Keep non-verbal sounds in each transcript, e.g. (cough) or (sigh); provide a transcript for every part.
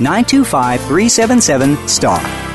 925 377 STAR.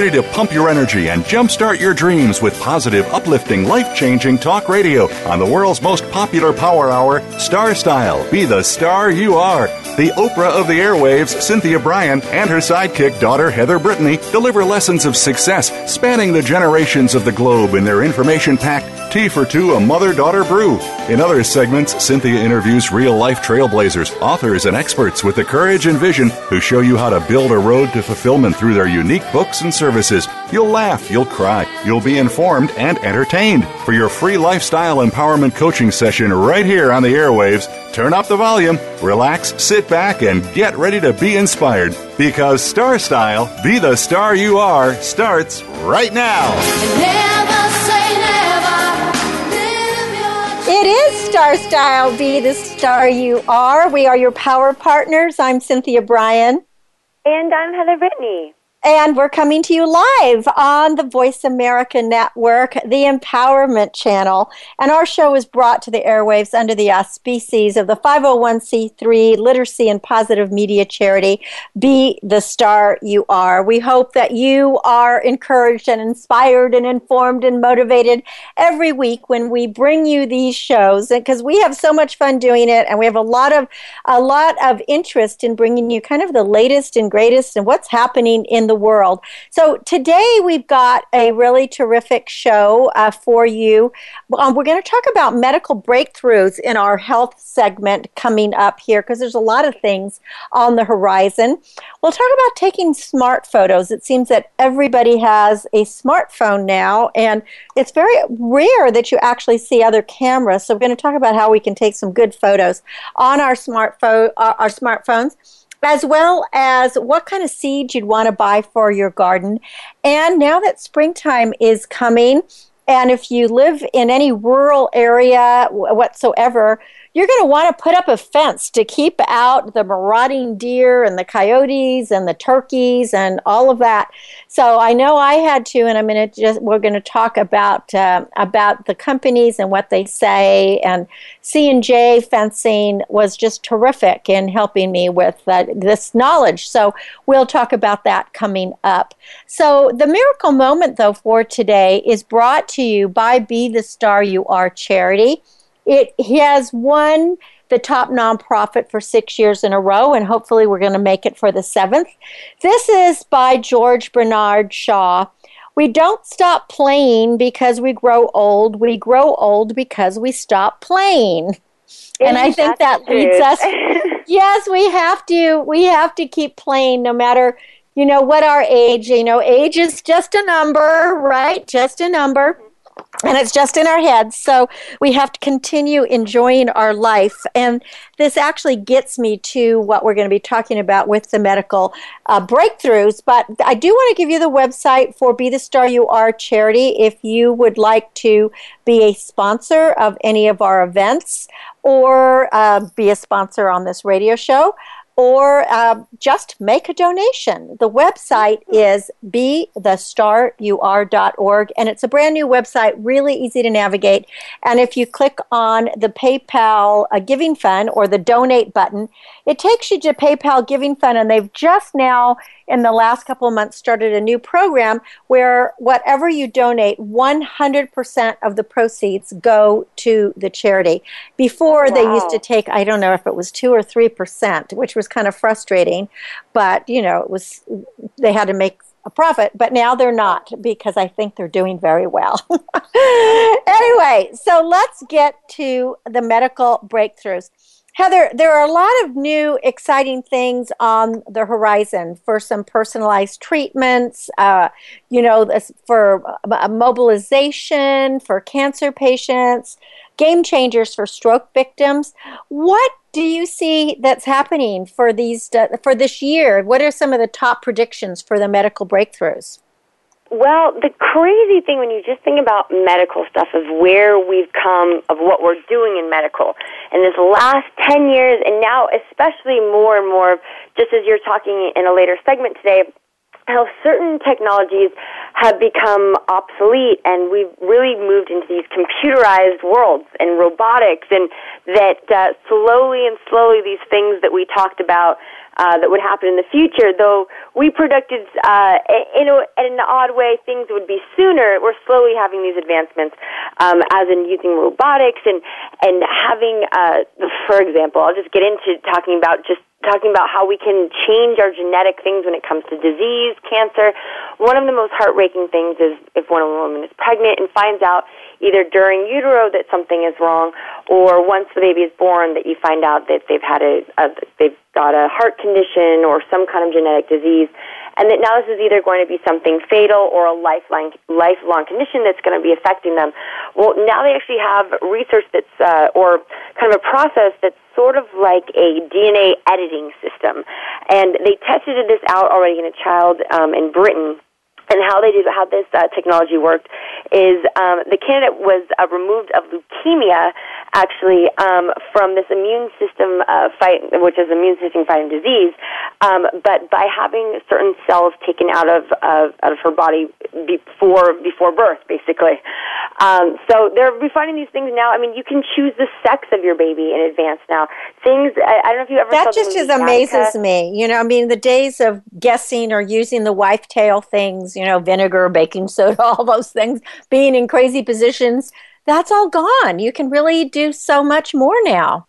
Ready to pump your energy and jumpstart your dreams with positive, uplifting, life changing talk radio on the world's most popular power hour, Star Style. Be the star you are. The Oprah of the airwaves, Cynthia Brian, and her sidekick daughter, Heather Brittany, deliver lessons of success spanning the generations of the globe in their information packed Tea for Two, a mother daughter brew. In other segments, Cynthia interviews real life trailblazers, authors, and experts with the courage and vision who show you how to build a road to fulfillment through their unique books and services. You'll laugh, you'll cry, you'll be informed and entertained. For your free lifestyle empowerment coaching session right here on the airwaves, turn up the volume, relax, sit back, and get ready to be inspired. Because Star Style, be the star you are, starts right now. Star Style, be the star you are. We are your power partners. I'm Cynthia Brian. And I'm Heather Brittany. And we're coming to you live on the Voice America Network, the Empowerment Channel. And our show is brought to the airwaves under the auspices of the 501c3 Literacy and Positive Media Charity, Be the Star You Are. We hope that you are encouraged and inspired and informed and motivated every week when we bring you these shows because we have so much fun doing it and we have a lot of a lot of interest in bringing you kind of the latest and greatest and what's happening in the world. So today we've got a really terrific show uh, for you. Um, we're going to talk about medical breakthroughs in our health segment coming up here because there's a lot of things on the horizon. We'll talk about taking smart photos. It seems that everybody has a smartphone now, and it's very rare that you actually see other cameras. So we're going to talk about how we can take some good photos on our smartphone, our, our smartphones as well as what kind of seeds you'd want to buy for your garden. And now that springtime is coming, and if you live in any rural area whatsoever, you're going to want to put up a fence to keep out the marauding deer and the coyotes and the turkeys and all of that. So I know I had to, and I'm going to just we're going to talk about uh, about the companies and what they say. And C and J fencing was just terrific in helping me with this knowledge. So we'll talk about that coming up. So the miracle moment, though, for today is brought to you by Be the Star You Are charity. It has won the top nonprofit for six years in a row, and hopefully we're going to make it for the seventh. This is by George Bernard Shaw. We don't stop playing because we grow old. We grow old because we stop playing. and I think that leads us (laughs) Yes, we have to we have to keep playing no matter you know what our age, you know, age is just a number, right? Just a number and it's just in our heads. So we have to continue enjoying our life. And this actually gets me to what we're going to be talking about with the medical uh, breakthroughs. But I do want to give you the website for Be the Star You Are charity if you would like to be a sponsor of any of our events or uh, be a sponsor on this radio show or uh, just make a donation. The website is bethestaryouare.org, and it's a brand new website, really easy to navigate. And if you click on the PayPal uh, Giving Fund or the Donate button, it takes you to PayPal Giving Fund, and they've just now in the last couple of months started a new program where whatever you donate, 100% of the proceeds go to the charity. Before wow. they used to take, I don't know if it was 2 or 3%, which was kind of frustrating, but you know, it was they had to make a profit, but now they're not because I think they're doing very well. (laughs) anyway, so let's get to the medical breakthroughs. Heather, there are a lot of new exciting things on the horizon for some personalized treatments, uh, you know, for uh, mobilization, for cancer patients, game changers for stroke victims. What do you see that's happening for these uh, for this year? What are some of the top predictions for the medical breakthroughs? Well, the crazy thing when you just think about medical stuff of where we've come, of what we're doing in medical, in this last 10 years, and now especially more and more, just as you're talking in a later segment today, how certain technologies have become obsolete and we've really moved into these computerized worlds and robotics and that uh, slowly and slowly these things that we talked about uh, that would happen in the future. Though we predicted uh, in, a, in an odd way things would be sooner, we're slowly having these advancements, um, as in using robotics and and having, uh, for example, I'll just get into talking about just talking about how we can change our genetic things when it comes to disease, cancer. One of the most heartbreaking things is if one woman is pregnant and finds out either during utero that something is wrong, or once the baby is born that you find out that they've had a, a they've got a heart condition or some kind of genetic disease, and that now this is either going to be something fatal or a lifelong lifelong condition that's going to be affecting them. Well, now they actually have research that's uh, or kind of a process that's sort of like a DNA editing system, and they tested this out already in a child um, in Britain and how they did how this uh, technology worked is um, the candidate was uh, removed of leukemia actually um, from this immune system uh, fight, which is immune system fighting disease, um, but by having certain cells taken out of uh, out of her body before before birth, basically. Um, so they're refining these things now. I mean, you can choose the sex of your baby in advance now. Things I, I don't know if you ever that just just amazes me. You know, I mean, the days of guessing or using the wife tail things you know, vinegar, baking soda, (laughs) all those things, being in crazy positions, that's all gone. You can really do so much more now.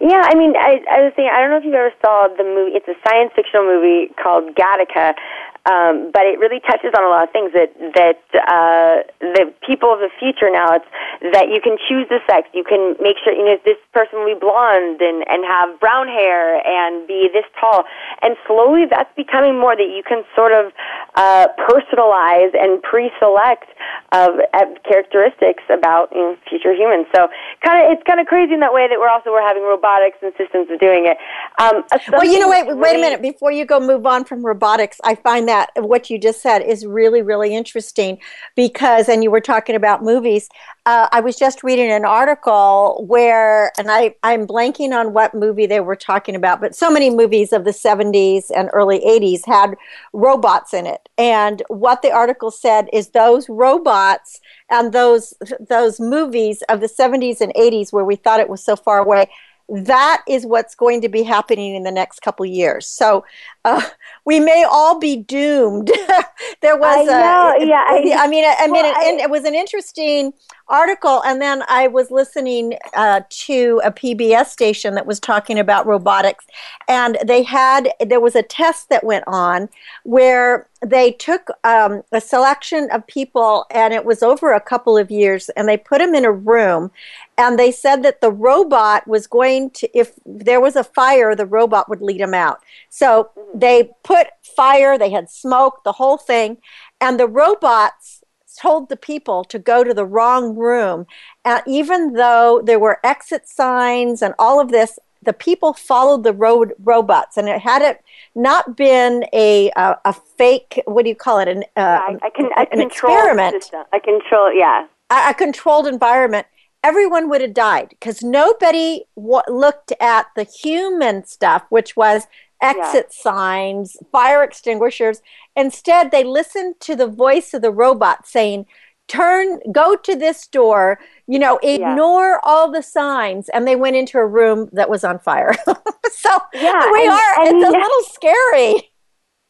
Yeah, I mean, I, I was saying, I don't know if you ever saw the movie. It's a science fictional movie called Gattaca, um, but it really touches on a lot of things that that uh, the people of the future now. It's that you can choose the sex. You can make sure you know this person will be blonde and and have brown hair and be this tall. And slowly, that's becoming more that you can sort of uh, personalize and pre-select of uh, characteristics about you know, future humans. So kind of it's kind of crazy in that way that we're also we're having robotics and systems of doing it. Um, well, you know, wait, wait a minute before you go move on from robotics. I find that that what you just said is really really interesting because and you were talking about movies uh, i was just reading an article where and i i'm blanking on what movie they were talking about but so many movies of the 70s and early 80s had robots in it. And what the article said is those robots and those those movies of the 70s and 80s where we thought it was so far away that is what's going to be happening in the next couple years. So uh, we may all be doomed. (laughs) there was I a, yeah, I, I mean, I mean, well, it, I, it, was an interesting article, and then I was listening uh, to a PBS station that was talking about robotics, and they had there was a test that went on where they took um, a selection of people, and it was over a couple of years, and they put them in a room, and they said that the robot was going to, if there was a fire, the robot would lead them out. So they put fire, they had smoke, the whole thing, and the robots told the people to go to the wrong room. And even though there were exit signs and all of this, the people followed the road robots, and it had it not been a a, a fake. What do you call it? An uh, I can, I an experiment. System. I control. Yeah, a, a controlled environment everyone would have died because nobody w- looked at the human stuff, which was exit yeah. signs, fire extinguishers. Instead, they listened to the voice of the robot saying, turn go to this door you know ignore yeah. all the signs and they went into a room that was on fire (laughs) so yeah, we and, are and, it's a little scary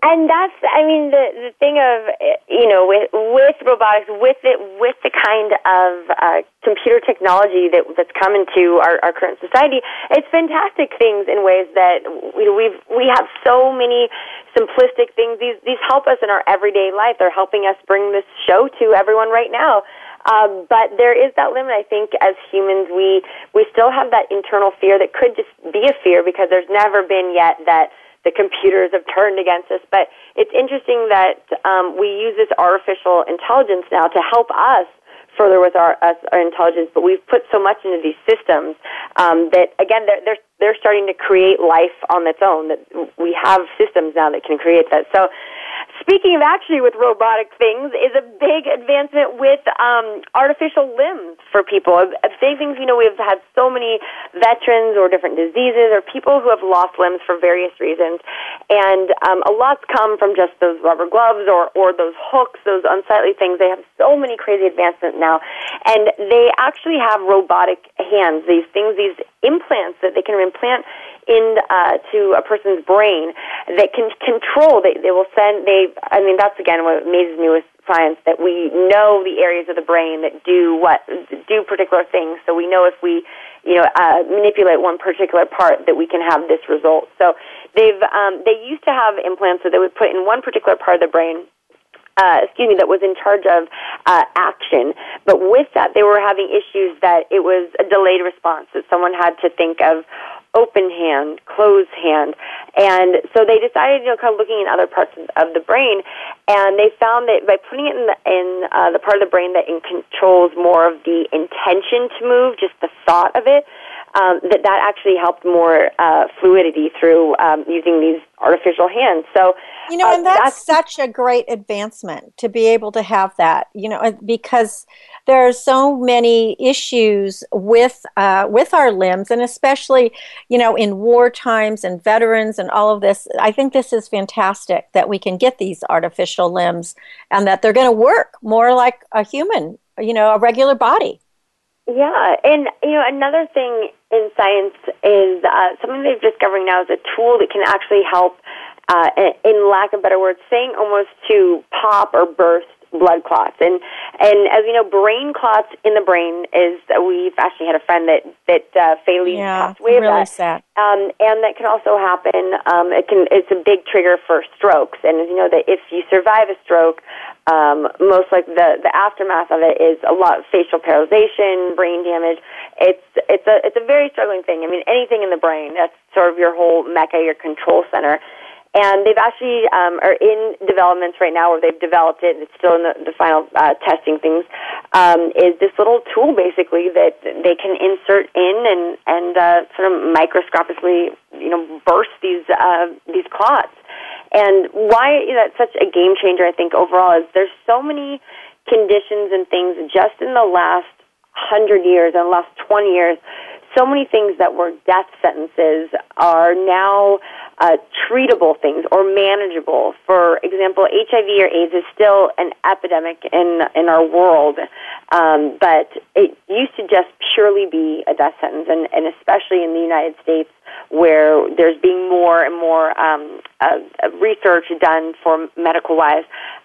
and that's i mean the the thing of you know with with robotics with it with the kind of uh, computer technology that that's come into our, our current society it's fantastic things in ways that we we've we have so many simplistic things these these help us in our everyday life they're helping us bring this show to everyone right now Um, but there is that limit. I think as humans, we we still have that internal fear that could just be a fear because there's never been yet that the computers have turned against us. But it's interesting that um, we use this artificial intelligence now to help us further with our, us, our intelligence, but we've put so much into these systems um, that again they're, they're they're starting to create life on its own. That we have systems now that can create that. So Speaking of actually with robotic things, is a big advancement with um, artificial limbs for people. Big things, you know, we've had so many veterans or different diseases or people who have lost limbs for various reasons, and um, a lot's come from just those rubber gloves or or those hooks, those unsightly things. They have so many crazy advancements now, and they actually have robotic hands. These things, these implants that they can implant in uh, to a person's brain that can control. They, they will send. They. I mean, that's again what amazes me with science that we know the areas of the brain that do what do particular things. So we know if we, you know, uh, manipulate one particular part that we can have this result. So they've um, they used to have implants that they would put in one particular part of the brain uh, excuse me, that was in charge of uh, action. But with that, they were having issues that it was a delayed response, that someone had to think of open hand, closed hand. And so they decided, you know, kind of looking in other parts of the brain, and they found that by putting it in the, in uh, the part of the brain that controls more of the intention to move, just the thought of it, um, that that actually helped more uh, fluidity through um, using these artificial hands. So you know, and that's, that's, such a great advancement to be able to have that. You know, because there are so many issues with uh, with our limbs, and especially you know in war times and veterans and all of this. I think this is fantastic that we can get these artificial limbs and that they're going to work more like a human. You know, a regular body. Yeah, and you know another thing in science is uh, something they're discovering now is a tool that can actually help, uh, in lack of better words, saying almost to pop or burst blood clots. And and as you know, brain clots in the brain is we've actually had a friend that that uh, fatally yeah, passed away really of that. Sad. Um, and that can also happen. Um, it can it's a big trigger for strokes. And as you know, that if you survive a stroke, um, most like the the aftermath of it is a lot of facial paralyzation, brain damage. It's it's a it's a very struggling thing. I mean, anything in the brain that's sort of your whole mecca, your control center and they've actually um, are in developments right now, where they've developed it. And it's still in the, the final uh, testing things. Um, is this little tool basically that they can insert in and and uh, sort of microscopically, you know, burst these uh, these clots. And why that's such a game changer, I think, overall, is there's so many conditions and things just in the last hundred years and last twenty years so many things that were death sentences are now uh, treatable things or manageable. For example, HIV or AIDS is still an epidemic in in our world, um, but it used to just purely be a death sentence, and, and especially in the United States, where there's being more and more um, uh, research done for medical wise.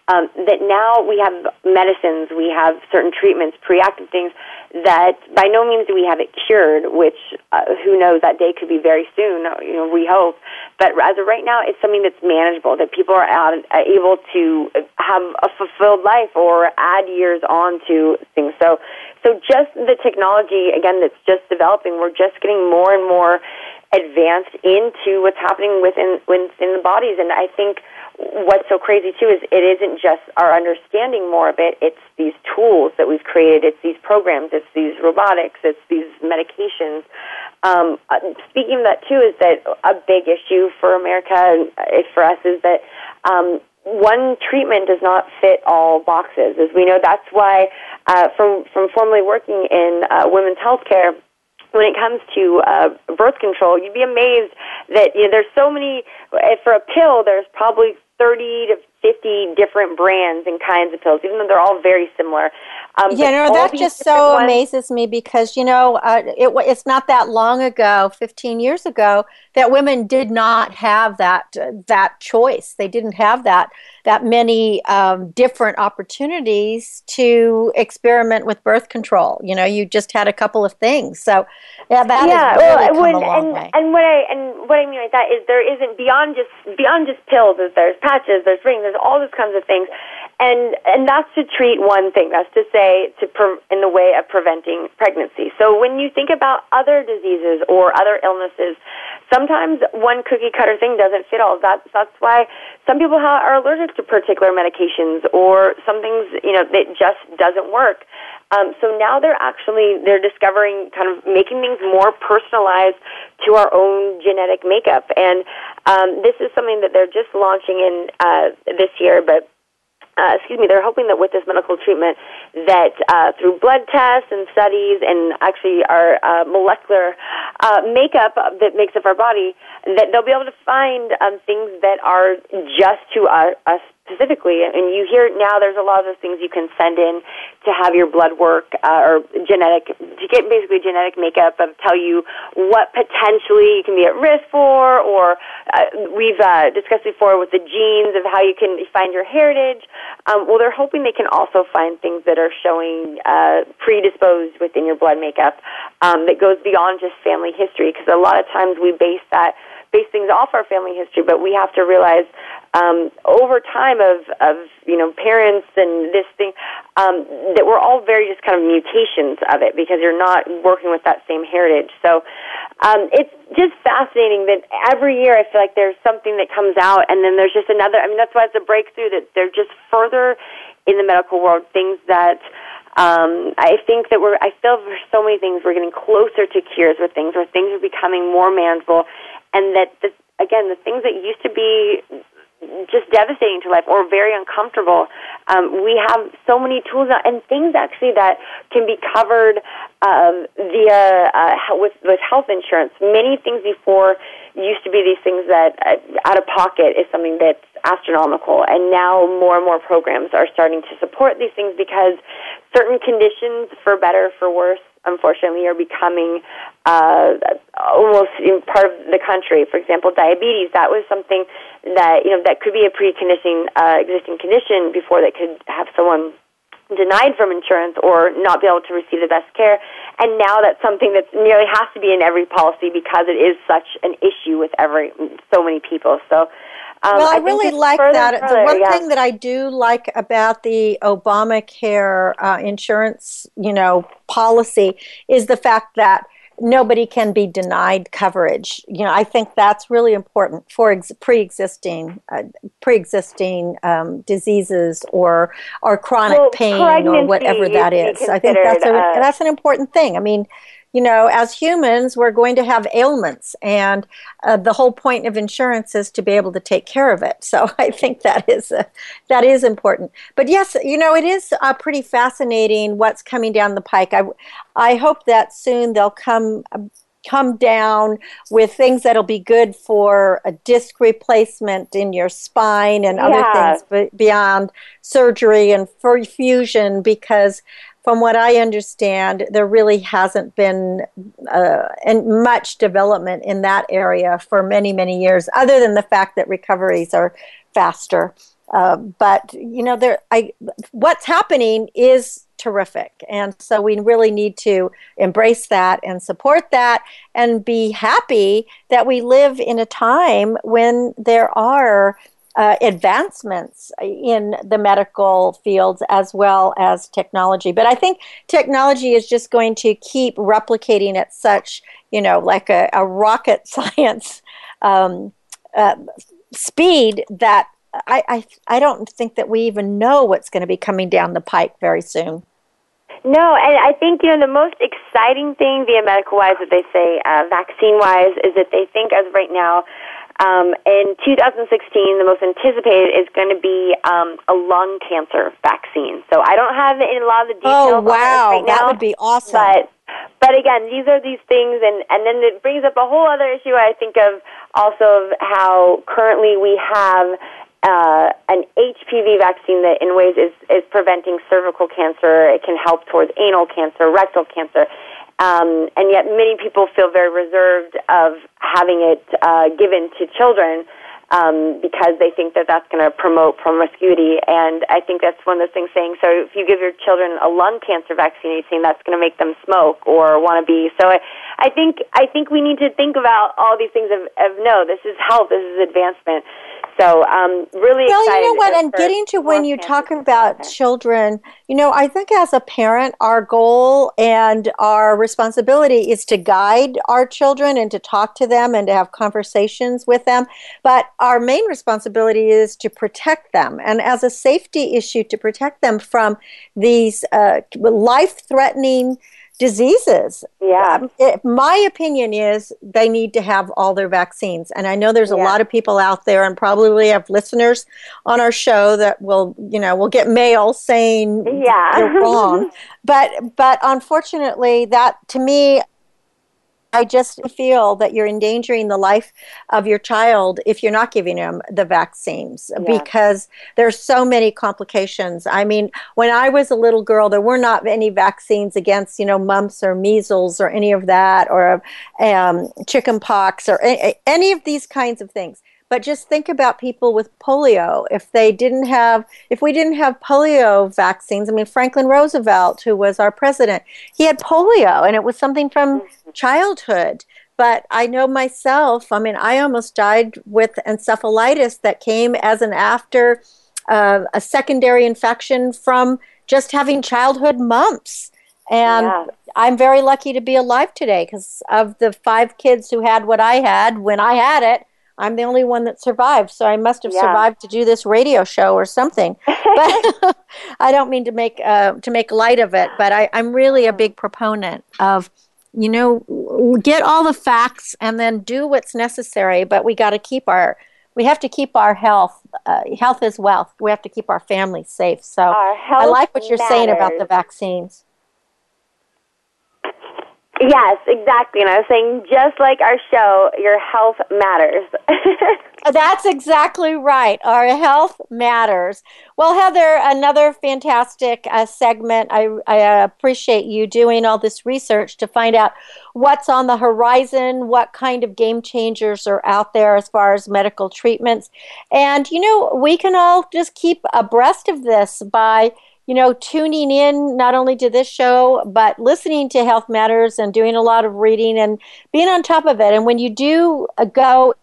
Um, that now we have medicines, we have certain treatments, preactive things that by no means do we have it cured, which uh, who knows that day could be very soon. You know, we hope. But as of right now, it's something that's manageable. That people are uh, able to have a fulfilled life or add years on to things. So, so just the technology again that's just developing. We're just getting more and more advanced into what's happening within within the bodies, and I think what's so crazy too is it isn't just our understanding more of it, it's these tools that we've created, it's these programs, it's these robotics, it's these medications. Um, uh, speaking of that too, is that a big issue for America and uh, for us is that um, one treatment does not fit all boxes. As we know, that's why uh, from from formerly working in uh, women's healthcare, when it comes to uh, birth control, you'd be amazed that you know there's so many. For a pill, there's probably 30 to 50 different brands and kinds of pills, even though they're all very similar. Um, yeah, no, that just so ones, amazes me because, you know, uh, it, it's not that long ago, 15 years ago, that women did not have that, uh, that choice. They didn't have that, that many um, different opportunities to experiment with birth control. You know, you just had a couple of things. So, yeah, that yeah, really well, when, and, way. and what I and what I mean by that is there isn't beyond just beyond just pills. Is there's patches, there's rings, there's all those kinds of things. And and that's to treat one thing. That's to say to pre- in the way of preventing pregnancy. So when you think about other diseases or other illnesses, sometimes one cookie cutter thing doesn't fit all. That's that's why some people ha- are allergic to particular medications or some things you know that just doesn't work. Um, so now they're actually they're discovering kind of making things more personalized to our own genetic makeup, and um, this is something that they're just launching in uh, this year, but uh, excuse me, they're hoping that with this medical treatment, that uh, through blood tests and studies and actually our uh, molecular uh, makeup that makes up our body, that they'll be able to find um, things that are just to our, us specifically. And you hear now there's a lot of those things you can send in to have your blood work uh, or genetic to get basically genetic makeup of tell you what potentially you can be at risk for, or uh, we've uh, discussed before with the genes of how you can find your heritage. Um, well, they're hoping they can also find things that are showing uh, predisposed within your blood makeup um, that goes beyond just family history because a lot of times we base that base things off our family history, but we have to realize um, over time of of you know parents and this thing um, that we're all very just kind of mutations of it because you're not working with that same heritage. So um, it's just fascinating that every year I feel like there's something that comes out, and then there's just another. I mean, that's why it's a breakthrough that they're just further in the medical world things that. Um, I think that we're, I feel for so many things, we're getting closer to cures with things, where things are becoming more manageable, and that the, again, the things that used to be just devastating to life or very uncomfortable. Um, we have so many tools now, and things actually that can be covered uh, via uh, with with health insurance. Many things before used to be these things that uh, out of pocket is something that's astronomical, and now more and more programs are starting to support these things because certain conditions, for better for worse, unfortunately, are becoming uh, almost in part of the country. For example, diabetes. That was something that you know that could be a pre-conditioning uh, existing condition before that could have someone denied from insurance or not be able to receive the best care. And now that's something that nearly has to be in every policy because it is such an issue with every so many people. So um, well, I, I really like that. Further, the one yeah. thing that I do like about the Obamacare uh, insurance, you know, policy is the fact that nobody can be denied coverage. You know, I think that's really important for ex- pre-existing uh, pre-existing um, diseases or or chronic well, pain or whatever that is. I think that's a uh, that's an important thing. I mean, you know, as humans, we're going to have ailments, and uh, the whole point of insurance is to be able to take care of it. (laughs) So I think that is uh, that is important. But yes, you know, it is uh, pretty fascinating what's coming down the pike. I I hope that soon they'll come come down with things that'll be good for a disc replacement in your spine and other yeah. things beyond surgery and for fusion because from what I understand, there really hasn't been uh, much development in that area for many, many years, other than the fact that recoveries are faster. Uh, but you know, there, I, what's happening is terrific, and so we really need to embrace that and support that, and be happy that we live in a time when there are uh, advancements in the medical fields as well as technology. But I think technology is just going to keep replicating at such, you know, like a, a rocket (laughs) science um, uh, speed that I, I, I don't think that we even know what's going to be coming down the pike very soon. No, and I think you know the most exciting thing via medical wise that they say uh, vaccine wise is that they think as right now um, in 2016, the most anticipated is going to be um, a lung cancer vaccine. So I don't have a lot of the oh, details. Oh wow, right that now, would be awesome. But but again, these are these things, and and then it brings up a whole other issue. I think of also of how currently we have uh, an HPV vaccine that, in ways, is is preventing cervical cancer. It can help towards anal cancer, rectal cancer. Um, and yet, many people feel very reserved of having it uh, given to children um, because they think that that's going to promote promiscuity. And I think that's one of those things saying, so if you give your children a lung cancer vaccine, you're saying that's going to make them smoke or want to be. So I, I think I think we need to think about all these things of, of no, this is health, this is advancement. So um, really well, excited. you know what? And getting to when you talk about children, you know, I think as a parent, our goal and our responsibility is to guide our children and to talk to them and to have conversations with them. But our main responsibility is to protect them, and as a safety issue, to protect them from these uh, life-threatening diseases. Yeah. Um, it, my opinion is they need to have all their vaccines. And I know there's a lot of people out there and probably have listeners on our show that will, you know, will get mail saying Yeah. you're wrong. (laughs) but but unfortunately that to me I just feel that you're endangering the life of your child if you're not giving them the vaccines Yeah. because there's so many complications. I mean, when I was a little girl, there were not any vaccines against, you know, mumps or measles or any of that or um, chicken pox or any of these kinds of things. But just think about people with polio. If they didn't have, if we didn't have polio vaccines, I mean, Franklin Roosevelt, who was our president, he had polio and it was something from childhood. But I know myself, I mean, I almost died with encephalitis that came as an after uh, a secondary infection from just having childhood mumps. And Yeah. I'm very lucky to be alive today because of the five kids who had what I had when I had it. I'm the only one that survived, so I must have Yeah. survived to do this radio show or something. (laughs) But (laughs) I don't mean to make uh, to make light of it, but I, I'm really a big proponent of, you know, get all the facts and then do what's necessary. But we got to keep our we have to keep our health. Uh, health is wealth. We have to keep our families safe. So I like what you're saying about the vaccines. Yes, exactly. And I was saying, just like our show, your health matters. (laughs) That's exactly right. Our health matters. Well, Heather, another fantastic uh, segment. I, I appreciate you doing all this research to find out what's on the horizon, what kind of game changers are out there as far as medical treatments. And, you know, we can all just keep abreast of this by you know, tuning in not only to this show, but listening to Health Matters and doing a lot of reading and being on top of it. And when you do uh, go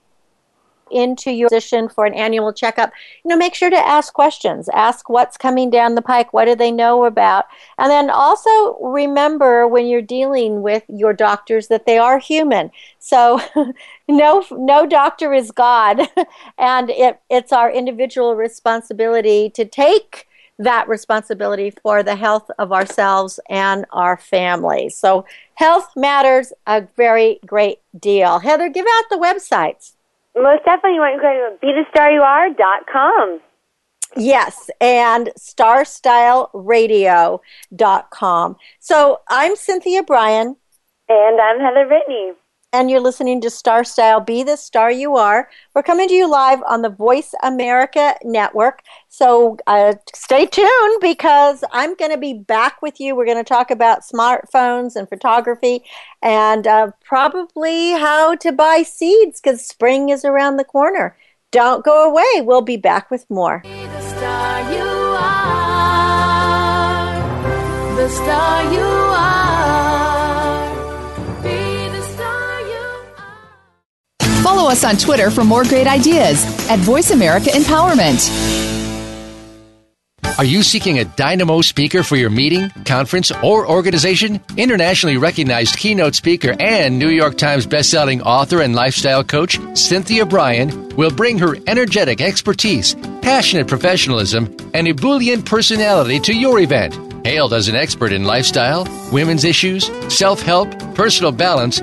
into your physician for an annual checkup, you know, make sure to ask questions. Ask what's coming down the pike. What do they know about? And then also remember when you're dealing with your doctors that they are human. So (laughs) no no doctor is God. (laughs) and it, it's our individual responsibility to take that responsibility for the health of ourselves and our families. So health matters a very great deal. Heather, give out the websites. Most definitely, you want to go to bethestaryouare.com. Yes, and starstyleradio.com. So I'm Cynthia Brian. And I'm Heather Brittany. And you're listening to Star Style Be the Star You Are. We're coming to you live on the Voice America Network. So uh, stay tuned because I'm going to be back with you. We're going to talk about smartphones and photography and uh, probably how to buy seeds because spring is around the corner. Don't go away. We'll be back with more. Be the star you are. The star you are. Follow us on Twitter for more great ideas at Voice America Empowerment. Are you seeking a dynamo speaker for your meeting, conference, or organization? Internationally recognized keynote speaker and New York Times bestselling author and lifestyle coach Cynthia Brian will bring her energetic expertise, passionate professionalism, and ebullient personality to your event. Hailed as an expert in lifestyle, women's issues, self help, personal balance,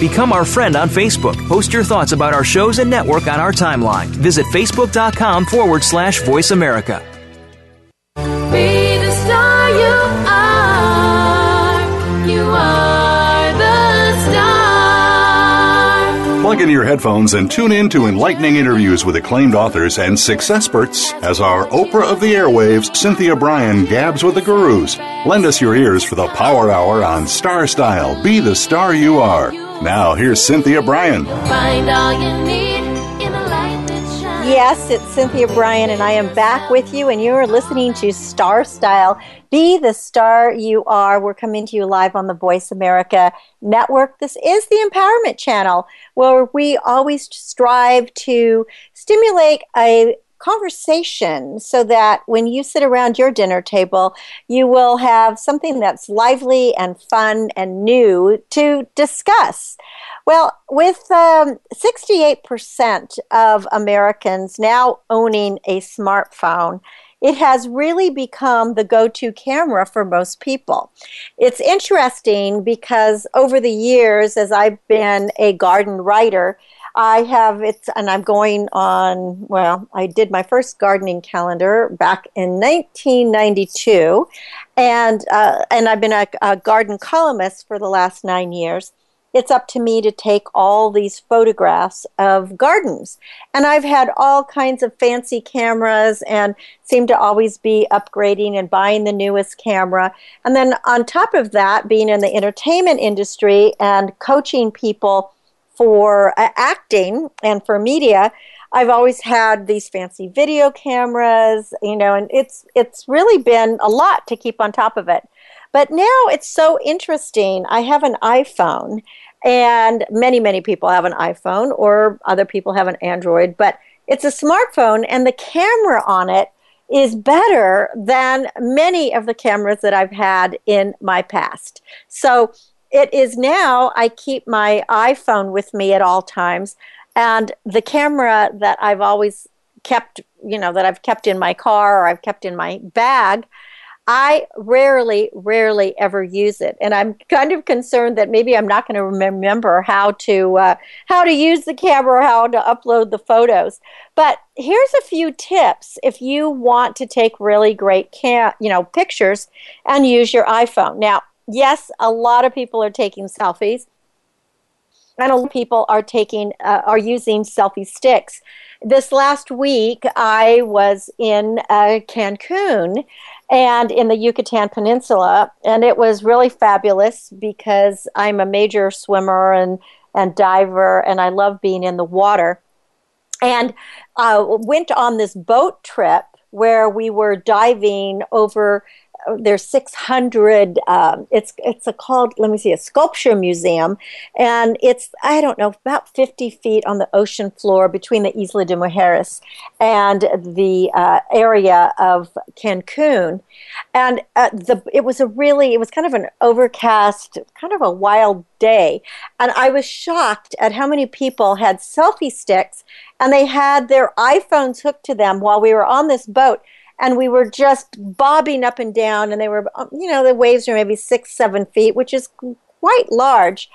Become our friend on Facebook. Post your thoughts about our shows and network on our timeline. Visit facebook.com forward slash voice America. Be the star you are. You are the star. Plug in your headphones and tune in to enlightening interviews with acclaimed authors and success experts as our Oprah of the airwaves, Cynthia Brian, gabs with the gurus. Lend us your ears for the Power Hour on Star Style. Be the star you are. Now, here's Cynthia Brian. Find all you need in the light that shines. Yes, it's Cynthia Brian, and I am back with you, and you are listening to Star Style. Be the star you are. We're coming to you live on the Voice America Network. This is the Empowerment Channel, where we always strive to stimulate a conversation so that when you sit around your dinner table, you will have something that's lively and fun and new to discuss. Well, with um, 68% of Americans now owning a smartphone, it has really become the go to camera for most people. It's interesting because over the years, as I've been a garden writer, I have it, and I'm going on. Well, I did my first gardening calendar back in 1992, and uh, and I've been a, a garden columnist for the last nine years. It's up to me to take all these photographs of gardens, and I've had all kinds of fancy cameras, and seem to always be upgrading and buying the newest camera. And then on top of that, being in the entertainment industry and coaching people for uh, acting and for media, I've always had these fancy video cameras, you know, and it's it's really been a lot to keep on top of it. But now it's so interesting. I have an iPhone, and many many people have an iPhone, or other people have an Android, but it's a smartphone, and the camera on it is better than many of the cameras that I've had in my past. So it is now I keep my iPhone with me at all times and the camera that I've always kept, you know, that I've kept in my car or I've kept in my bag, I rarely, rarely ever use it, and I'm kind of concerned that maybe I'm not going to remember how to uh, how to use the camera, how to upload the photos. But here's a few tips if you want to take really great cam, you know, pictures and use your iPhone. Now, yes, a lot of people are taking selfies, and a lot of people are taking uh, are using selfie sticks. This last week, I was in uh, Cancun and in the Yucatan Peninsula, and it was really fabulous because I'm a major swimmer and and diver, and I love being in the water. And uh, went on this boat trip where we were diving over there's 600 um, it's it's a called let me see a sculpture museum. And it's i don't know about 50 feet on the ocean floor between the isla de mujeres and the uh, area of cancun. And uh, the it was a really it was kind of an overcast kind of a wild day. And i was shocked at how many people had selfie sticks and they had their iphones hooked to them while we were on this boat and we were just bobbing up and down and they were um, you know the waves were maybe six seven feet which is quite large.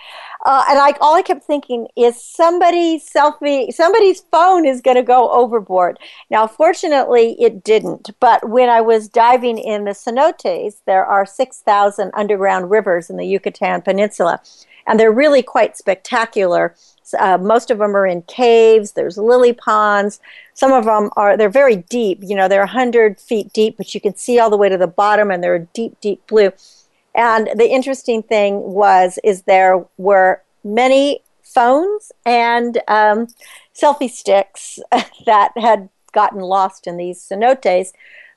Uh, and I, all i kept thinking is somebody's selfie somebody's phone is going to go overboard. Now fortunately it didn't. But when i was diving in the cenotes there are 6000 underground rivers in the yucatan peninsula and they're really quite spectacular uh, most of them are in caves. There's lily ponds. Some of them are they're very deep. You know, they're hundred feet deep, but you can see all the way to the bottom, and they're deep, deep blue. And the interesting thing was is there were many phones and um, selfie sticks (laughs) that had gotten lost in these cenotes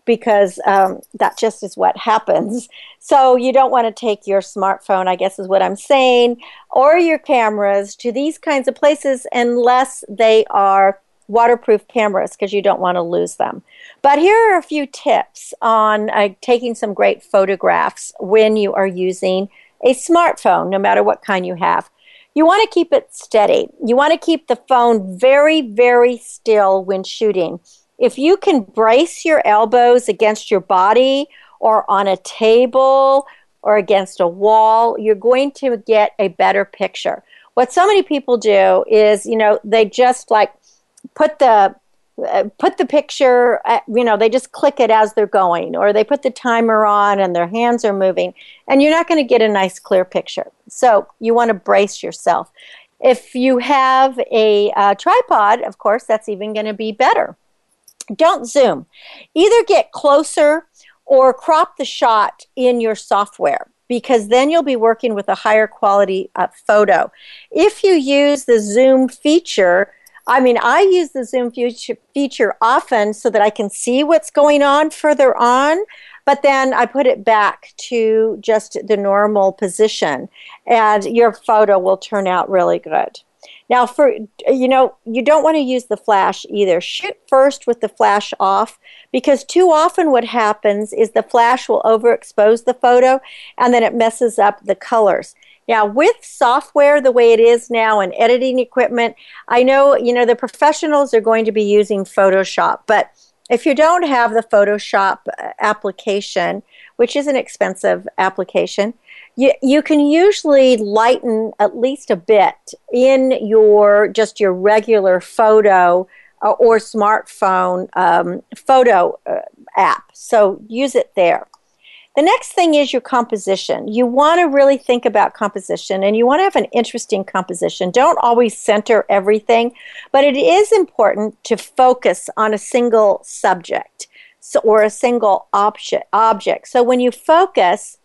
because um, that just is what happens. So you don't want to take your smartphone, I guess is what I'm saying, or your cameras to these kinds of places unless they are waterproof cameras because you don't want to lose them. But here are a few tips on uh, taking some great photographs when you are using a smartphone, no matter what kind you have. You want to keep it steady. You want to keep the phone very, very still when shooting. If you can brace your elbows against your body or on a table or against a wall, you're going to get a better picture. What so many people do is, you know, they just like put the uh, put the picture, uh, you know, they just click it as they're going, or they put the timer on and their hands are moving, and you're not going to get a nice clear picture. So you want to brace yourself. If you have a uh, tripod, of course, that's even going to be better. Don't zoom. Either get closer or crop the shot in your software because then you'll be working with a higher quality uh, photo. If you use the zoom feature, I mean, I use the zoom feature, feature often so that I can see what's going on further on, but then I put it back to just the normal position, and your photo will turn out really good. Now, for you know, you don't want to use the flash either. Shoot first with the flash off because too often what happens is the flash will overexpose the photo and then it messes up the colors. Now, with software the way it is now and editing equipment, I know, you know, the professionals are going to be using Photoshop, but if you don't have the Photoshop uh, application, which is an expensive application, you, you can usually lighten at least a bit in your just your regular photo uh, or smartphone um, photo uh, app. So use it there. The next thing is your composition. You want to really think about composition and you want to have an interesting composition. Don't always center everything, but it is important to focus on a single subject so, or a single object. object. So when you focus,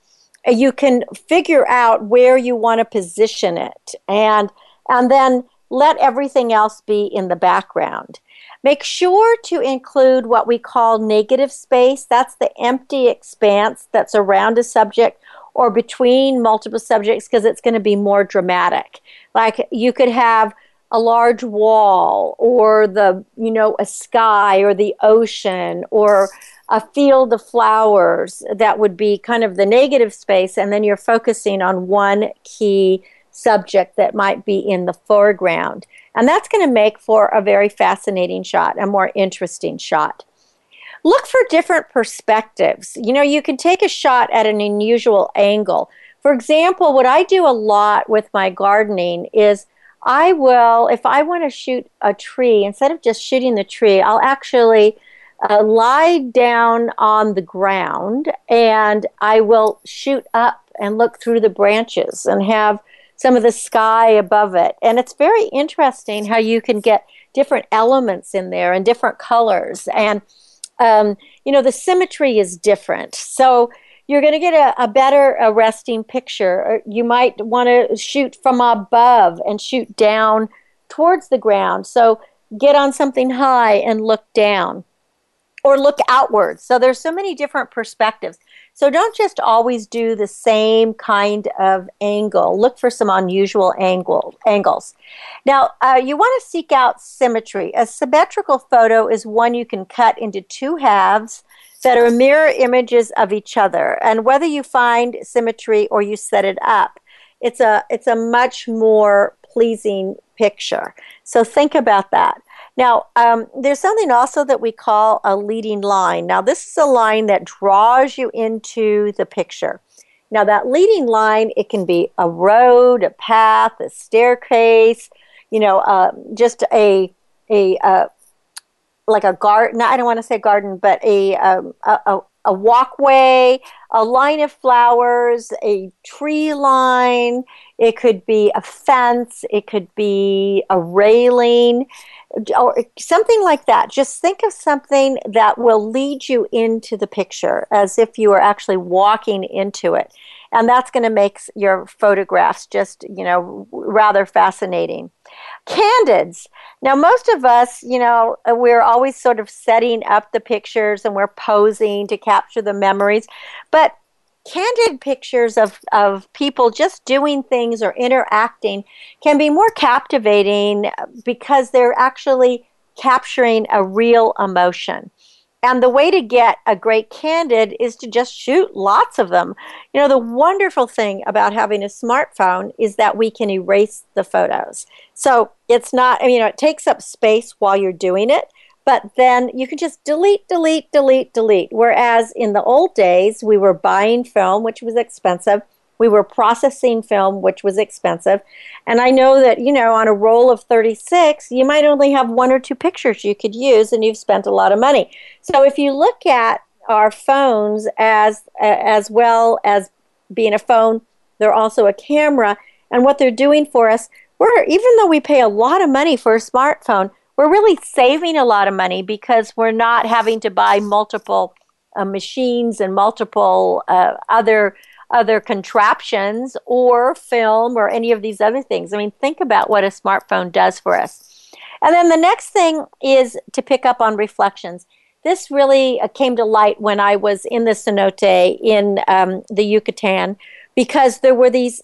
you can figure out where you want to position it and and then let everything else be in the background. Make sure to include what we call negative space. That's the empty expanse that's around a subject or between multiple subjects because it's going to be more dramatic. Like you could have a large wall or the, you know, a sky or the ocean or a field of flowers that would be kind of the negative space and then you're focusing on one key subject that might be in the foreground. And that's going to make for a very fascinating shot, a more interesting shot. Look for different perspectives. You know, you can take a shot at an unusual angle. For example, what I do a lot with my gardening is I will, if I want to shoot a tree, instead of just shooting the tree, I'll actually uh, lie down on the ground and I will shoot up and look through the branches and have some of the sky above it. And it's very interesting how you can get different elements in there and different colors. And, um, you know, the symmetry is different. So you're going to get a, a better arresting picture. You might want to shoot from above and shoot down towards the ground. So get on something high and look down or look outwards. So there's so many different perspectives. So don't just always do the same kind of angle. Look for some unusual angle, angles. Now, uh, you want to seek out symmetry. A symmetrical photo is one you can cut into two halves that are mirror images of each other. And whether you find symmetry or you set it up, it's a it's a much more pleasing picture. So think about that. Now, um, there's something also that we call a leading line. Now, this is a line that draws you into the picture. Now, that leading line, it can be a road, a path, a staircase, you know, uh, just a a uh, like a garden. I don't want to say garden, but a, um, a a walkway, a line of flowers, a tree line. It could be a fence. It could be a railing or something like that. Just think of something that will lead you into the picture as if you were actually walking into it. And that's going to make your photographs just, you know, rather fascinating. Candids. Now, most of us, you know, we're always sort of setting up the pictures and we're posing to capture the memories. But candid pictures of, of people just doing things or interacting can be more captivating uh, because they're actually capturing a real emotion. And the way to get a great candid is to just shoot lots of them. You know, the wonderful thing about having a smartphone is that we can erase the photos. So it's not, you know, it takes up space while you're doing it, but then you can just delete, delete, delete, delete. Whereas in the old days, we were buying film, which was expensive. We were processing film, which was expensive. And I know that, you know, on a roll of 36, you might only have one or two pictures you could use, and you've spent a lot of money. So if you look at our phones as, as well as being a phone, they're also a camera. And what they're doing for us, we're, even though we pay a lot of money for a smartphone, we're really saving a lot of money because we're not having to buy multiple uh, machines and multiple uh, other other contraptions or film or any of these other things. I mean, think about what a smartphone does for us. And then the next thing is to pick up on reflections. This really uh, came to light when I was in the cenote in um, the Yucatan because there were these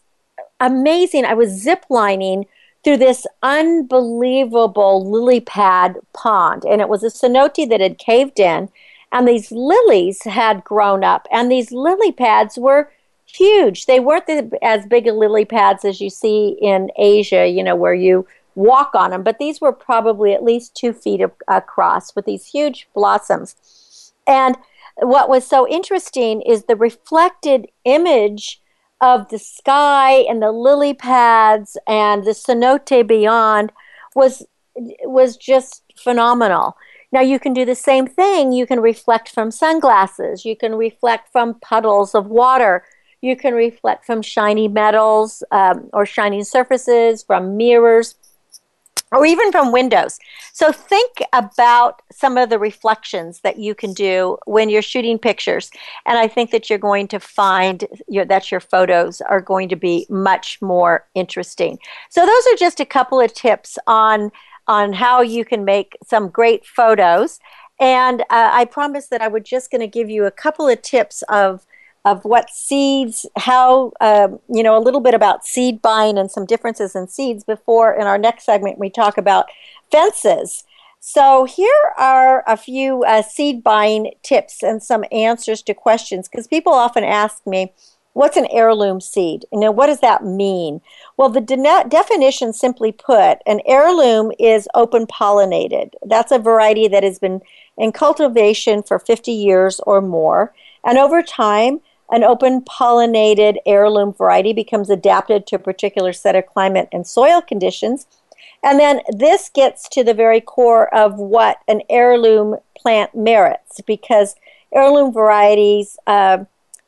amazing, I was ziplining through this unbelievable lily pad pond. And it was a cenote that had caved in, and these lilies had grown up. And these lily pads were huge. They weren't the, as big a lily pads as you see in Asia, you know, where you walk on them, but these were probably at least two feet across with these huge blossoms. And what was so interesting is the reflected image of the sky and the lily pads and the cenote beyond was was just phenomenal. Now you can do the same thing. You can reflect from sunglasses. You can reflect from puddles of water. You can reflect from shiny metals um, or shining surfaces, from mirrors or even from windows. So think about some of the reflections that you can do when you're shooting pictures. And I think that you're going to find your, that your photos are going to be much more interesting. So those are just a couple of tips on on how you can make some great photos. And uh, I promised that I was just going to give you a couple of tips of of what seeds, how, um, you know, a little bit about seed buying and some differences in seeds before in our next segment we talk about fences. So here are a few uh, seed buying tips and some answers to questions because people often ask me, what's an heirloom seed? You know, what does that mean? Well, the de- definition simply put, an heirloom is open pollinated. That's a variety that has been in cultivation for 50 years or more. And over time, an open pollinated heirloom variety becomes adapted to a particular set of climate and soil conditions. And then this gets to the very core of what an heirloom plant merits because heirloom varieties uh,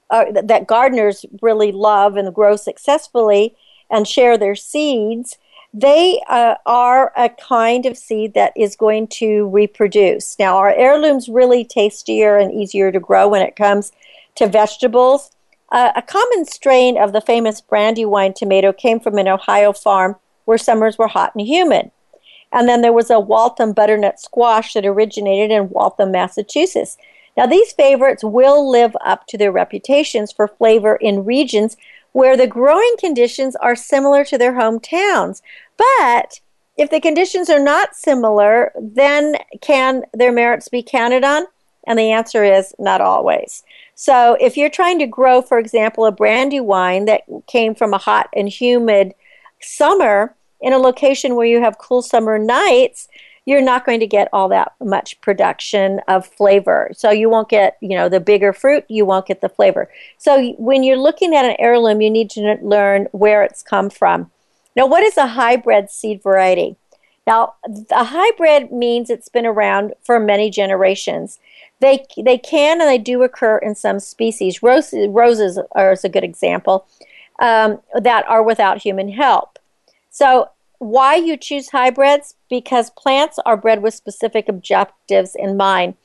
are, that gardeners really love and grow successfully and share their seeds, they uh, are a kind of seed that is going to reproduce. Now, are heirlooms really tastier and easier to grow when it comes to vegetables. Uh, a common strain of the famous Brandywine tomato came from an Ohio farm where summers were hot and humid. And then there was a Waltham butternut squash that originated in Waltham, Massachusetts. Now, these favorites will live up to their reputations for flavor in regions where the growing conditions are similar to their hometowns. But if the conditions are not similar, then can their merits be counted on? And the answer is not always. So if you're trying to grow, for example, a Brandywine that came from a hot and humid summer in a location where you have cool summer nights, you're not going to get all that much production of flavor. So you won't get, you know, the bigger fruit, you won't get the flavor. So when you're looking at an heirloom, you need to learn where it's come from. Now, what is a hybrid seed variety? Now, a hybrid means it's been around for many generations. They they can and they do occur in some species. Roses, roses are a good example um, that are without human help. So why you choose hybrids? Because plants are bred with specific objectives in mind.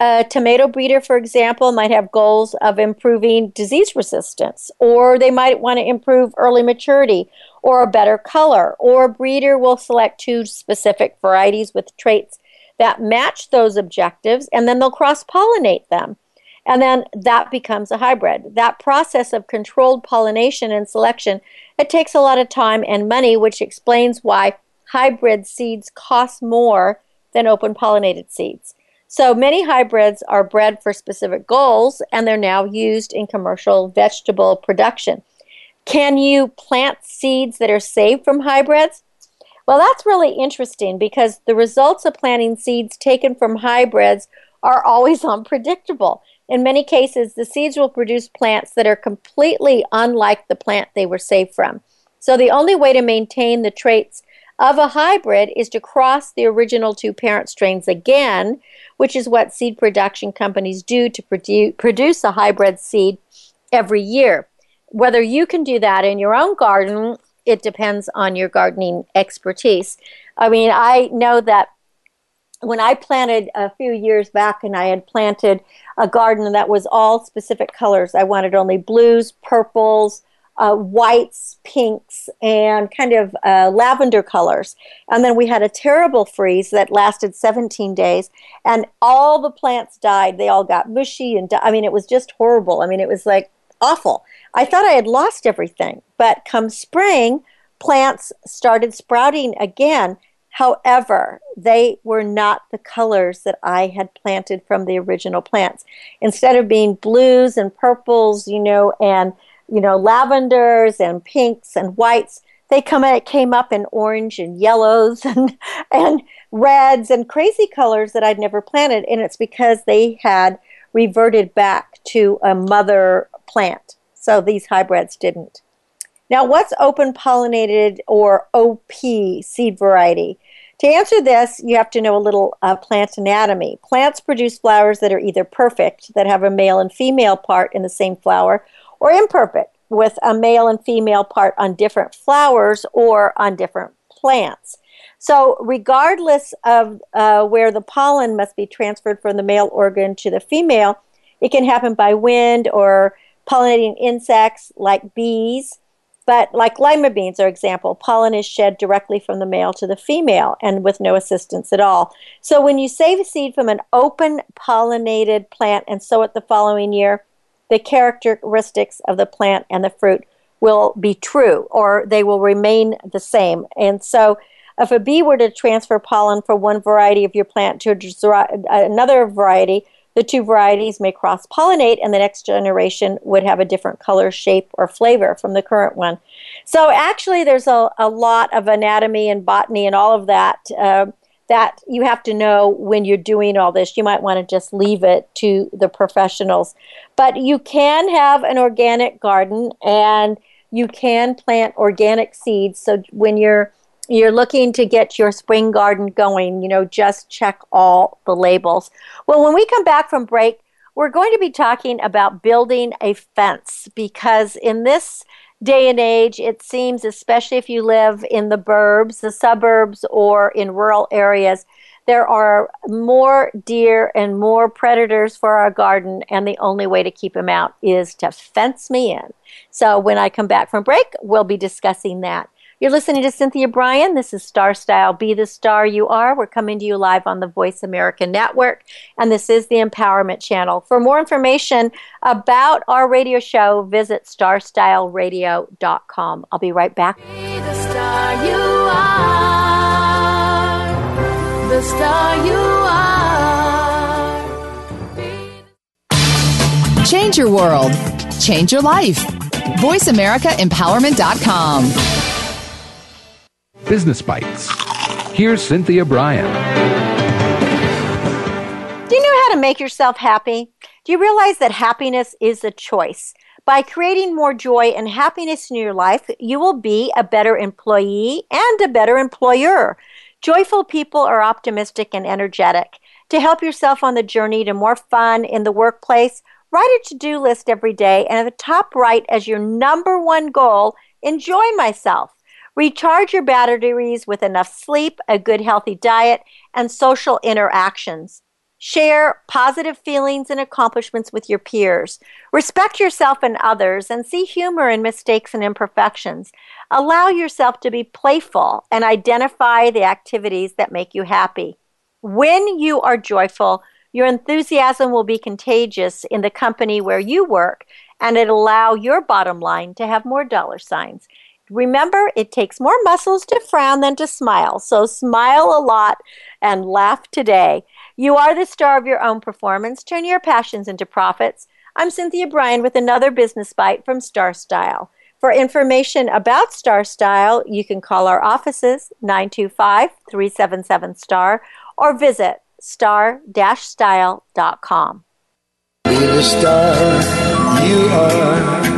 A tomato breeder, for example, might have goals of improving disease resistance, or they might want to improve early maturity or a better color, or a breeder will select two specific varieties with traits that match those objectives, and then they'll cross pollinate them. And then that becomes a hybrid. That process of controlled pollination and selection, it takes a lot of time and money, which explains why hybrid seeds cost more than open pollinated seeds. So many hybrids are bred for specific goals and they're now used in commercial vegetable production. Can you plant seeds that are saved from hybrids? Well, that's really interesting because the results of planting seeds taken from hybrids are always (laughs) unpredictable. In many cases, the seeds will produce plants that are completely unlike the plant they were saved from. So, the only way to maintain the traits of a hybrid is to cross the original two parent strains again, which is what seed production companies do to produ- produce a hybrid seed every year. Whether you can do that in your own garden, it depends on your gardening expertise. I mean, I know that when I planted a few years back and I had planted a garden that was all specific colors, I wanted only blues, purples, uh, whites, pinks, and kind of uh, lavender colors. And then we had a terrible freeze that lasted 17 days, and all the plants died. They all got mushy, and di- I mean, it was just horrible. I mean, it was like awful. I thought I had lost everything, but come spring, plants started sprouting again. However, they were not the colors that I had planted from the original plants. Instead of being blues and purples, you know, and you know, lavenders and pinks and whites. They come it came up in orange and yellows (laughs) and and reds and crazy colors that I'd never planted, and it's because they had reverted back to a mother plant. So these hybrids didn't. Now, what's open pollinated or OP seed variety? To answer this, you have to know a little uh, plant anatomy. Plants produce flowers that are either perfect, that have a male and female part in the same flower, or imperfect with a male and female part on different flowers or on different plants. So, regardless of uh, where the pollen must be transferred from the male organ to the female, it can happen by wind or pollinating insects like bees. But, like lima beans, for example, pollen is shed directly from the male to the female and with no assistance at all. So, when you save a seed from an open pollinated plant and sow it the following year, the characteristics of the plant and the fruit will be true or they will remain the same. And so, if a bee were to transfer pollen from one variety of your plant to another variety, the two varieties may cross pollinate, and the next generation would have a different color, shape, or flavor from the current one. So, actually, there's a, a lot of anatomy and botany and all of that. Uh, that you have to know when you're doing all this. You might want to just leave it to the professionals. But you can have an organic garden and you can plant organic seeds. So when you're you're looking to get your spring garden going, you know, just check all the labels. Well, when we come back from break, we're going to be talking about building a fence because in this day and age, it seems, especially if you live in the burbs, the suburbs, or in rural areas, there are more deer and more predators for our garden, and the only way to keep them out is to fence me in. So when I come back from break, we'll be discussing that. You're listening to Cynthia Brian. This is Star Style Be the Star You Are. We're coming to you live on the Voice America Network, and this is the Empowerment Channel. For more information about our radio show, visit starstyleradio.com. I'll be right back. Be the star you are. The star you are. Change your world. Change your life. VoiceAmericaEmpowerment.com. Business Bites. Here's Cynthia Brian. Do you know how to make yourself happy? Do you realize that happiness is a choice? By creating more joy and happiness in your life, you will be a better employee and a better employer. Joyful people are optimistic and energetic. To help yourself on the journey to more fun in the workplace, write a to do list every day and at the top right as your number one goal, enjoy myself. Recharge your batteries with enough sleep, a good healthy diet, and social interactions. Share positive feelings and accomplishments with your peers. Respect yourself and others and see humor in mistakes and imperfections. Allow yourself to be playful and identify the activities that make you happy. When you are joyful, your enthusiasm will be contagious in the company where you work and it allow your bottom line to have more dollar signs. Remember, it takes more muscles to frown than to smile. So smile a lot and laugh today. You are the star of your own performance. Turn your passions into profits. I'm Cynthia Brian with another business bite from Star Style. For information about Star Style, you can call our offices 925 377 STAR or visit star style.com. Be the star you are.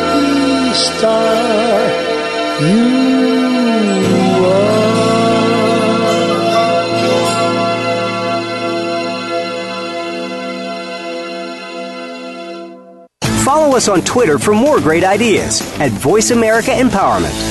star you Follow us on Twitter for more great ideas at Voice America Empowerment.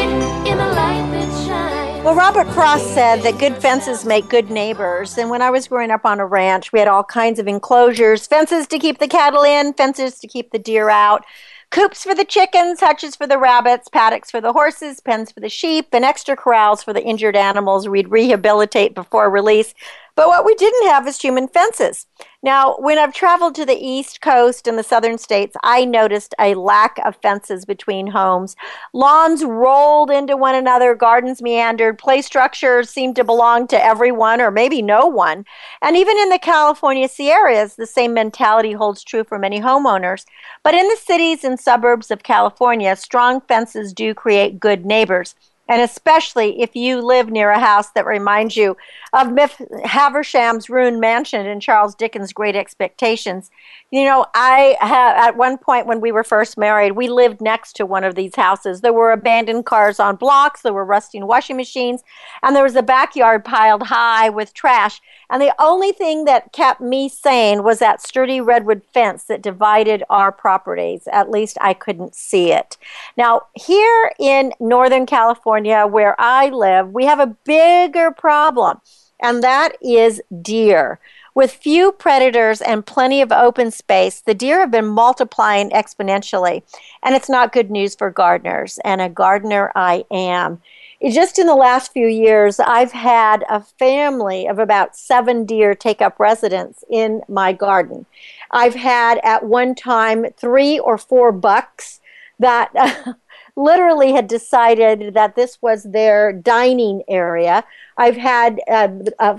Well, Robert Frost said that good fences make good neighbors. And when I was growing up on a ranch, we had all kinds of enclosures fences to keep the cattle in, fences to keep the deer out, coops for the chickens, hutches for the rabbits, paddocks for the horses, pens for the sheep, and extra corrals for the injured animals we'd rehabilitate before release. But what we didn't have is human fences. Now, when I've traveled to the East Coast and the southern states, I noticed a lack of fences between homes. Lawns rolled into one another, gardens meandered, play structures seemed to belong to everyone or maybe no one. And even in the California Sierras, the same mentality holds true for many homeowners. But in the cities and suburbs of California, strong fences do create good neighbors and especially if you live near a house that reminds you of Miss Havisham's ruined mansion in Charles Dickens' Great Expectations. You know, I have at one point when we were first married, we lived next to one of these houses. There were abandoned cars on blocks, there were rusting washing machines, and there was a backyard piled high with trash. And the only thing that kept me sane was that sturdy redwood fence that divided our properties. At least I couldn't see it. Now, here in Northern California, where I live, we have a bigger problem, and that is deer. With few predators and plenty of open space, the deer have been multiplying exponentially, and it's not good news for gardeners. And a gardener I am just in the last few years, I've had a family of about seven deer take up residence in my garden. I've had at one time three or four bucks that (laughs) literally had decided that this was their dining area. I've had uh, uh,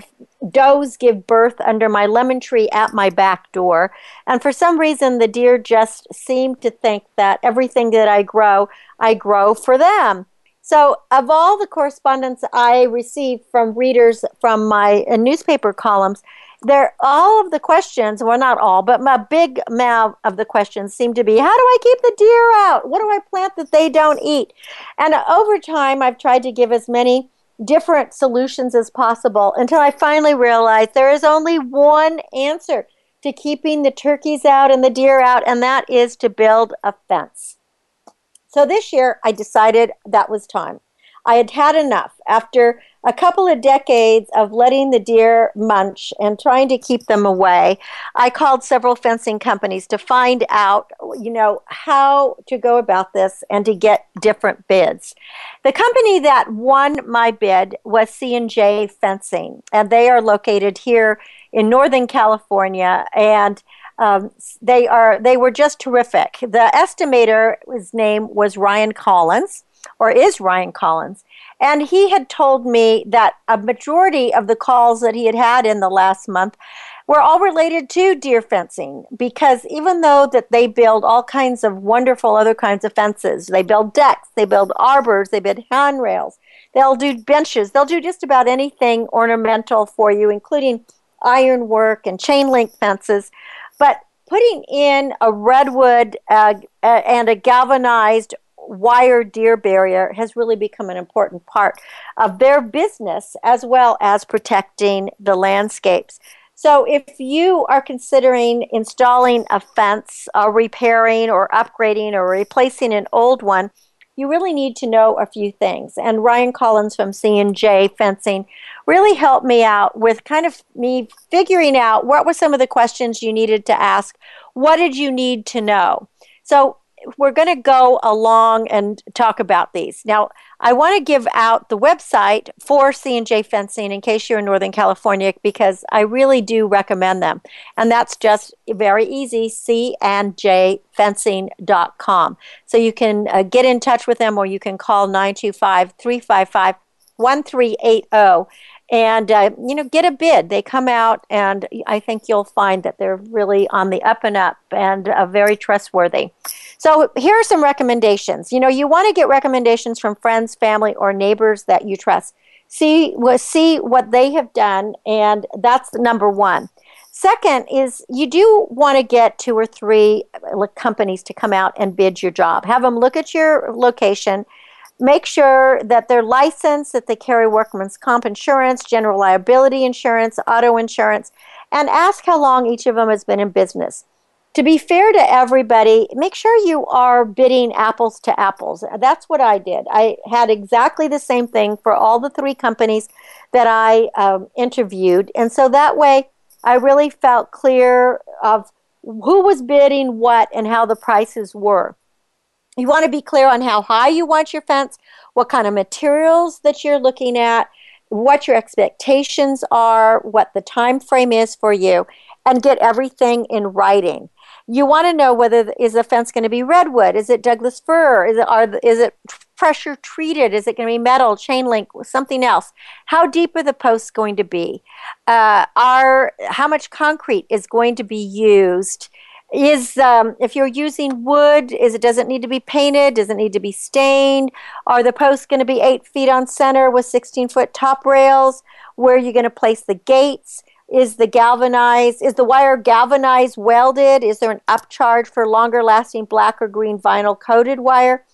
does give birth under my lemon tree at my back door. And for some reason, the deer just seem to think that everything that I grow, I grow for them. So, of all the correspondence I received from readers from my uh, newspaper columns, there are all of the questions, well, not all, but my big amount of the questions seem to be how do I keep the deer out? What do I plant that they don't eat? And over time, I've tried to give as many different solutions as possible until I finally realized there is only one answer to keeping the turkeys out and the deer out, and that is to build a fence. So this year, I decided that was time. I had had enough after a couple of decades of letting the deer munch and trying to keep them away. I called several fencing companies to find out, you know, how to go about this and to get different bids. The company that won my bid was C&J Fencing, and they are located here in Northern California and um, they are they were just terrific. The estimator, his name was Ryan Collins. Or is Ryan Collins. And he had told me that a majority of the calls that he had had in the last month were all related to deer fencing because even though that they build all kinds of wonderful other kinds of fences, they build decks, they build arbors, they build handrails, they'll do benches, they'll do just about anything ornamental for you, including ironwork and chain link fences. But putting in a redwood uh, and a galvanized wire deer barrier has really become an important part of their business as well as protecting the landscapes. So, if you are considering installing a fence, or repairing, or upgrading, or replacing an old one, you really need to know a few things. And Ryan Collins from C&J Fencing really helped me out with kind of me figuring out what were some of the questions you needed to ask. What did you need to know? So we're going to go along and talk about these. Now, I want to give out the website for C&J Fencing in case you're in Northern California because I really do recommend them. And that's just very easy, candjfencing.com. So you can uh, get in touch with them or you can call 925 355 1380 and uh, you know get a bid. They come out and i think you'll find that they're really on the up and up and uh, very trustworthy. So here are some recommendations. You know you want to get recommendations from friends family or neighbors that you trust. See see what they have done and that's number one. Second is you do want to get two or three uh, companies to come out and bid your job. Have them look at your location Make sure that they're licensed, that they carry workman's comp insurance, general liability insurance, auto insurance, and ask how long each of them has been in business. To be fair to everybody, make sure you are bidding apples to apples. That's what I did. I had exactly the same thing for all the three companies that I um, interviewed. And so that way, I really felt clear of who was bidding what and how the prices were. You want to be clear on how high you want your fence, what kind of materials that you're looking at, what your expectations are, what the time frame is for you, and get everything in writing. You want to know whether is the fence going to be redwood? Is it Douglas fir? Is it are is it pressure treated? Is it going to be metal, chain link, something else? How deep are the posts going to be? Uh, are how much concrete is going to be used? Is um, if you're using wood is it does it need to be painted? Does it need to be stained? Are the posts going to be eight feet on center with 16 foot top rails? Where are you going to place the gates? Is the galvanized is the wire galvanized welded? Is there an upcharge for longer lasting black or green vinyl coated wire?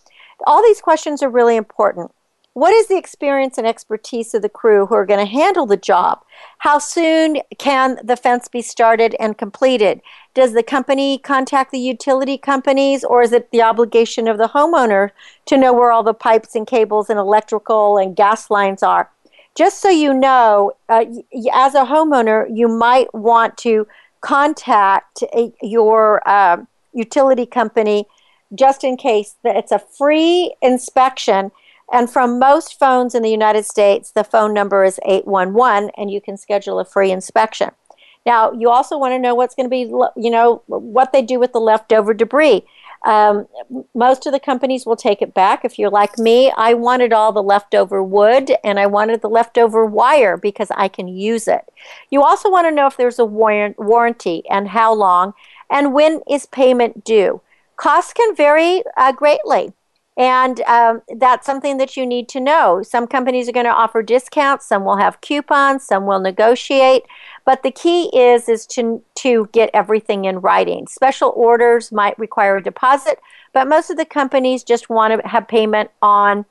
All these questions are really important what is the experience and expertise of the crew who are going to handle the job? How soon can the fence be started and completed? Does the company contact the utility companies or is it the obligation of the homeowner to know where all the pipes and cables and electrical and gas lines are? Just so you know, uh, as a homeowner, you might want to contact a, your uh, utility company just in case that it's a free inspection and from most phones in the United States, the phone number is 811 and you can schedule a free inspection. Now, you also want to know what's going to be, you know, what they do with the leftover debris. Um, most of the companies will take it back. If you're like me, I wanted all the leftover wood and I wanted the leftover wire because I can use it. You also want to know if there's a warranty and how long and when is payment due. Costs can vary uh, greatly. And um, that's something that you need to know. Some companies are going to offer discounts, some will have coupons, some will negotiate. But the key is is to to get everything in writing. Special orders might require a deposit, but most of the companies just want to have payment on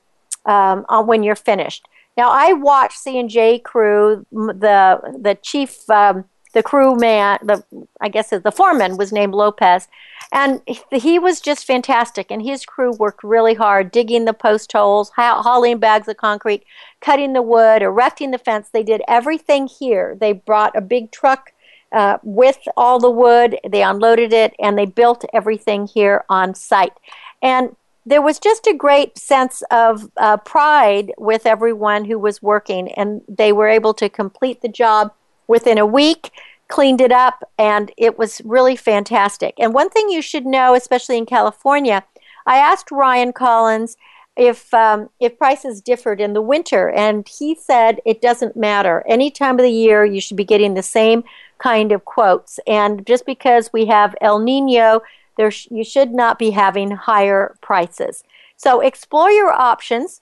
um, on when you're finished. Now, I watched C and J crew, the the chief um, the crew man, the I guess the foreman was named Lopez, and he was just fantastic. And his crew worked really hard, digging the post holes, hauling bags of concrete, cutting the wood, erecting the fence. They did everything here. They brought a big truck uh, with all the wood. They unloaded it, and they built everything here on site. And there was just a great sense of uh, pride with everyone who was working, and they were able to complete the job within a week, cleaned it up, and it was really fantastic. And one thing you should know, especially in California, I asked Ryan Collins if um, if prices differed in the winter, and he said it doesn't matter. Any time of the year, you should be getting the same kind of quotes. And just because we have El Nino, there sh- you should not be having higher prices. So explore your options.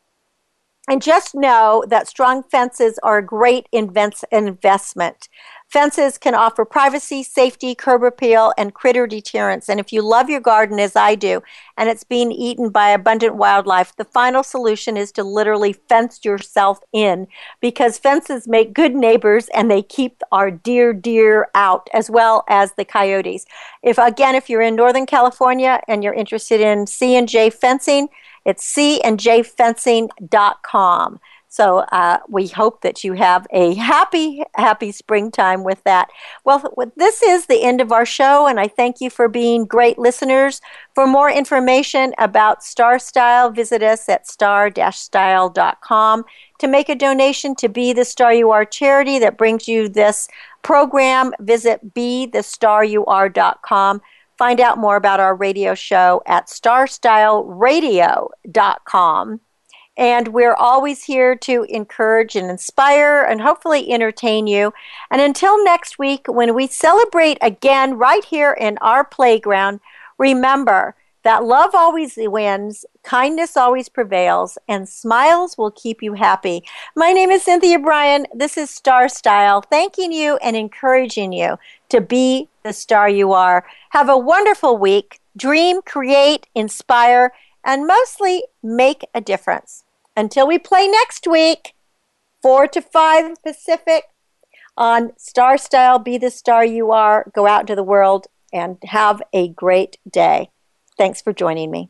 And just know that strong fences are a great investment. Fences can offer privacy, safety, curb appeal, and critter deterrence. And if you love your garden as I do, and it's being eaten by abundant wildlife, the final solution is to literally fence yourself in because fences make good neighbors and they keep our deer deer out as well as the coyotes. If again, if you're in Northern California and you're interested in C and J fencing, it's candjfencing.com. So uh, we hope that you have a happy, happy springtime with that. Well, this is the end of our show, and I thank you for being great listeners. For more information about Star Style, visit us at star-style.com to make a donation to Be the Star You Are charity that brings you this program. Visit BeTheStarYouAre.com. Find out more about our radio show at starstyleradio.com. And we're always here to encourage and inspire and hopefully entertain you. And until next week, when we celebrate again right here in our playground, remember that love always wins, kindness always prevails, and smiles will keep you happy. My name is Cynthia Brian. This is Star Style, thanking you and encouraging you to be the star you are. Have a wonderful week. Dream, create, inspire, and mostly make a difference. Until we play next week, 4 to 5 Pacific on Star Style, Be the Star You Are. Go out into the world and have a great day. Thanks for joining me.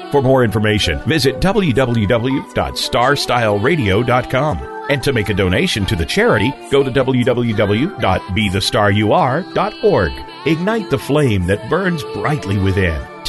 For more information, visit www.starstyleradio.com. And to make a donation to the charity, go to www.bethestaryouare.org. Ignite the flame that burns brightly within.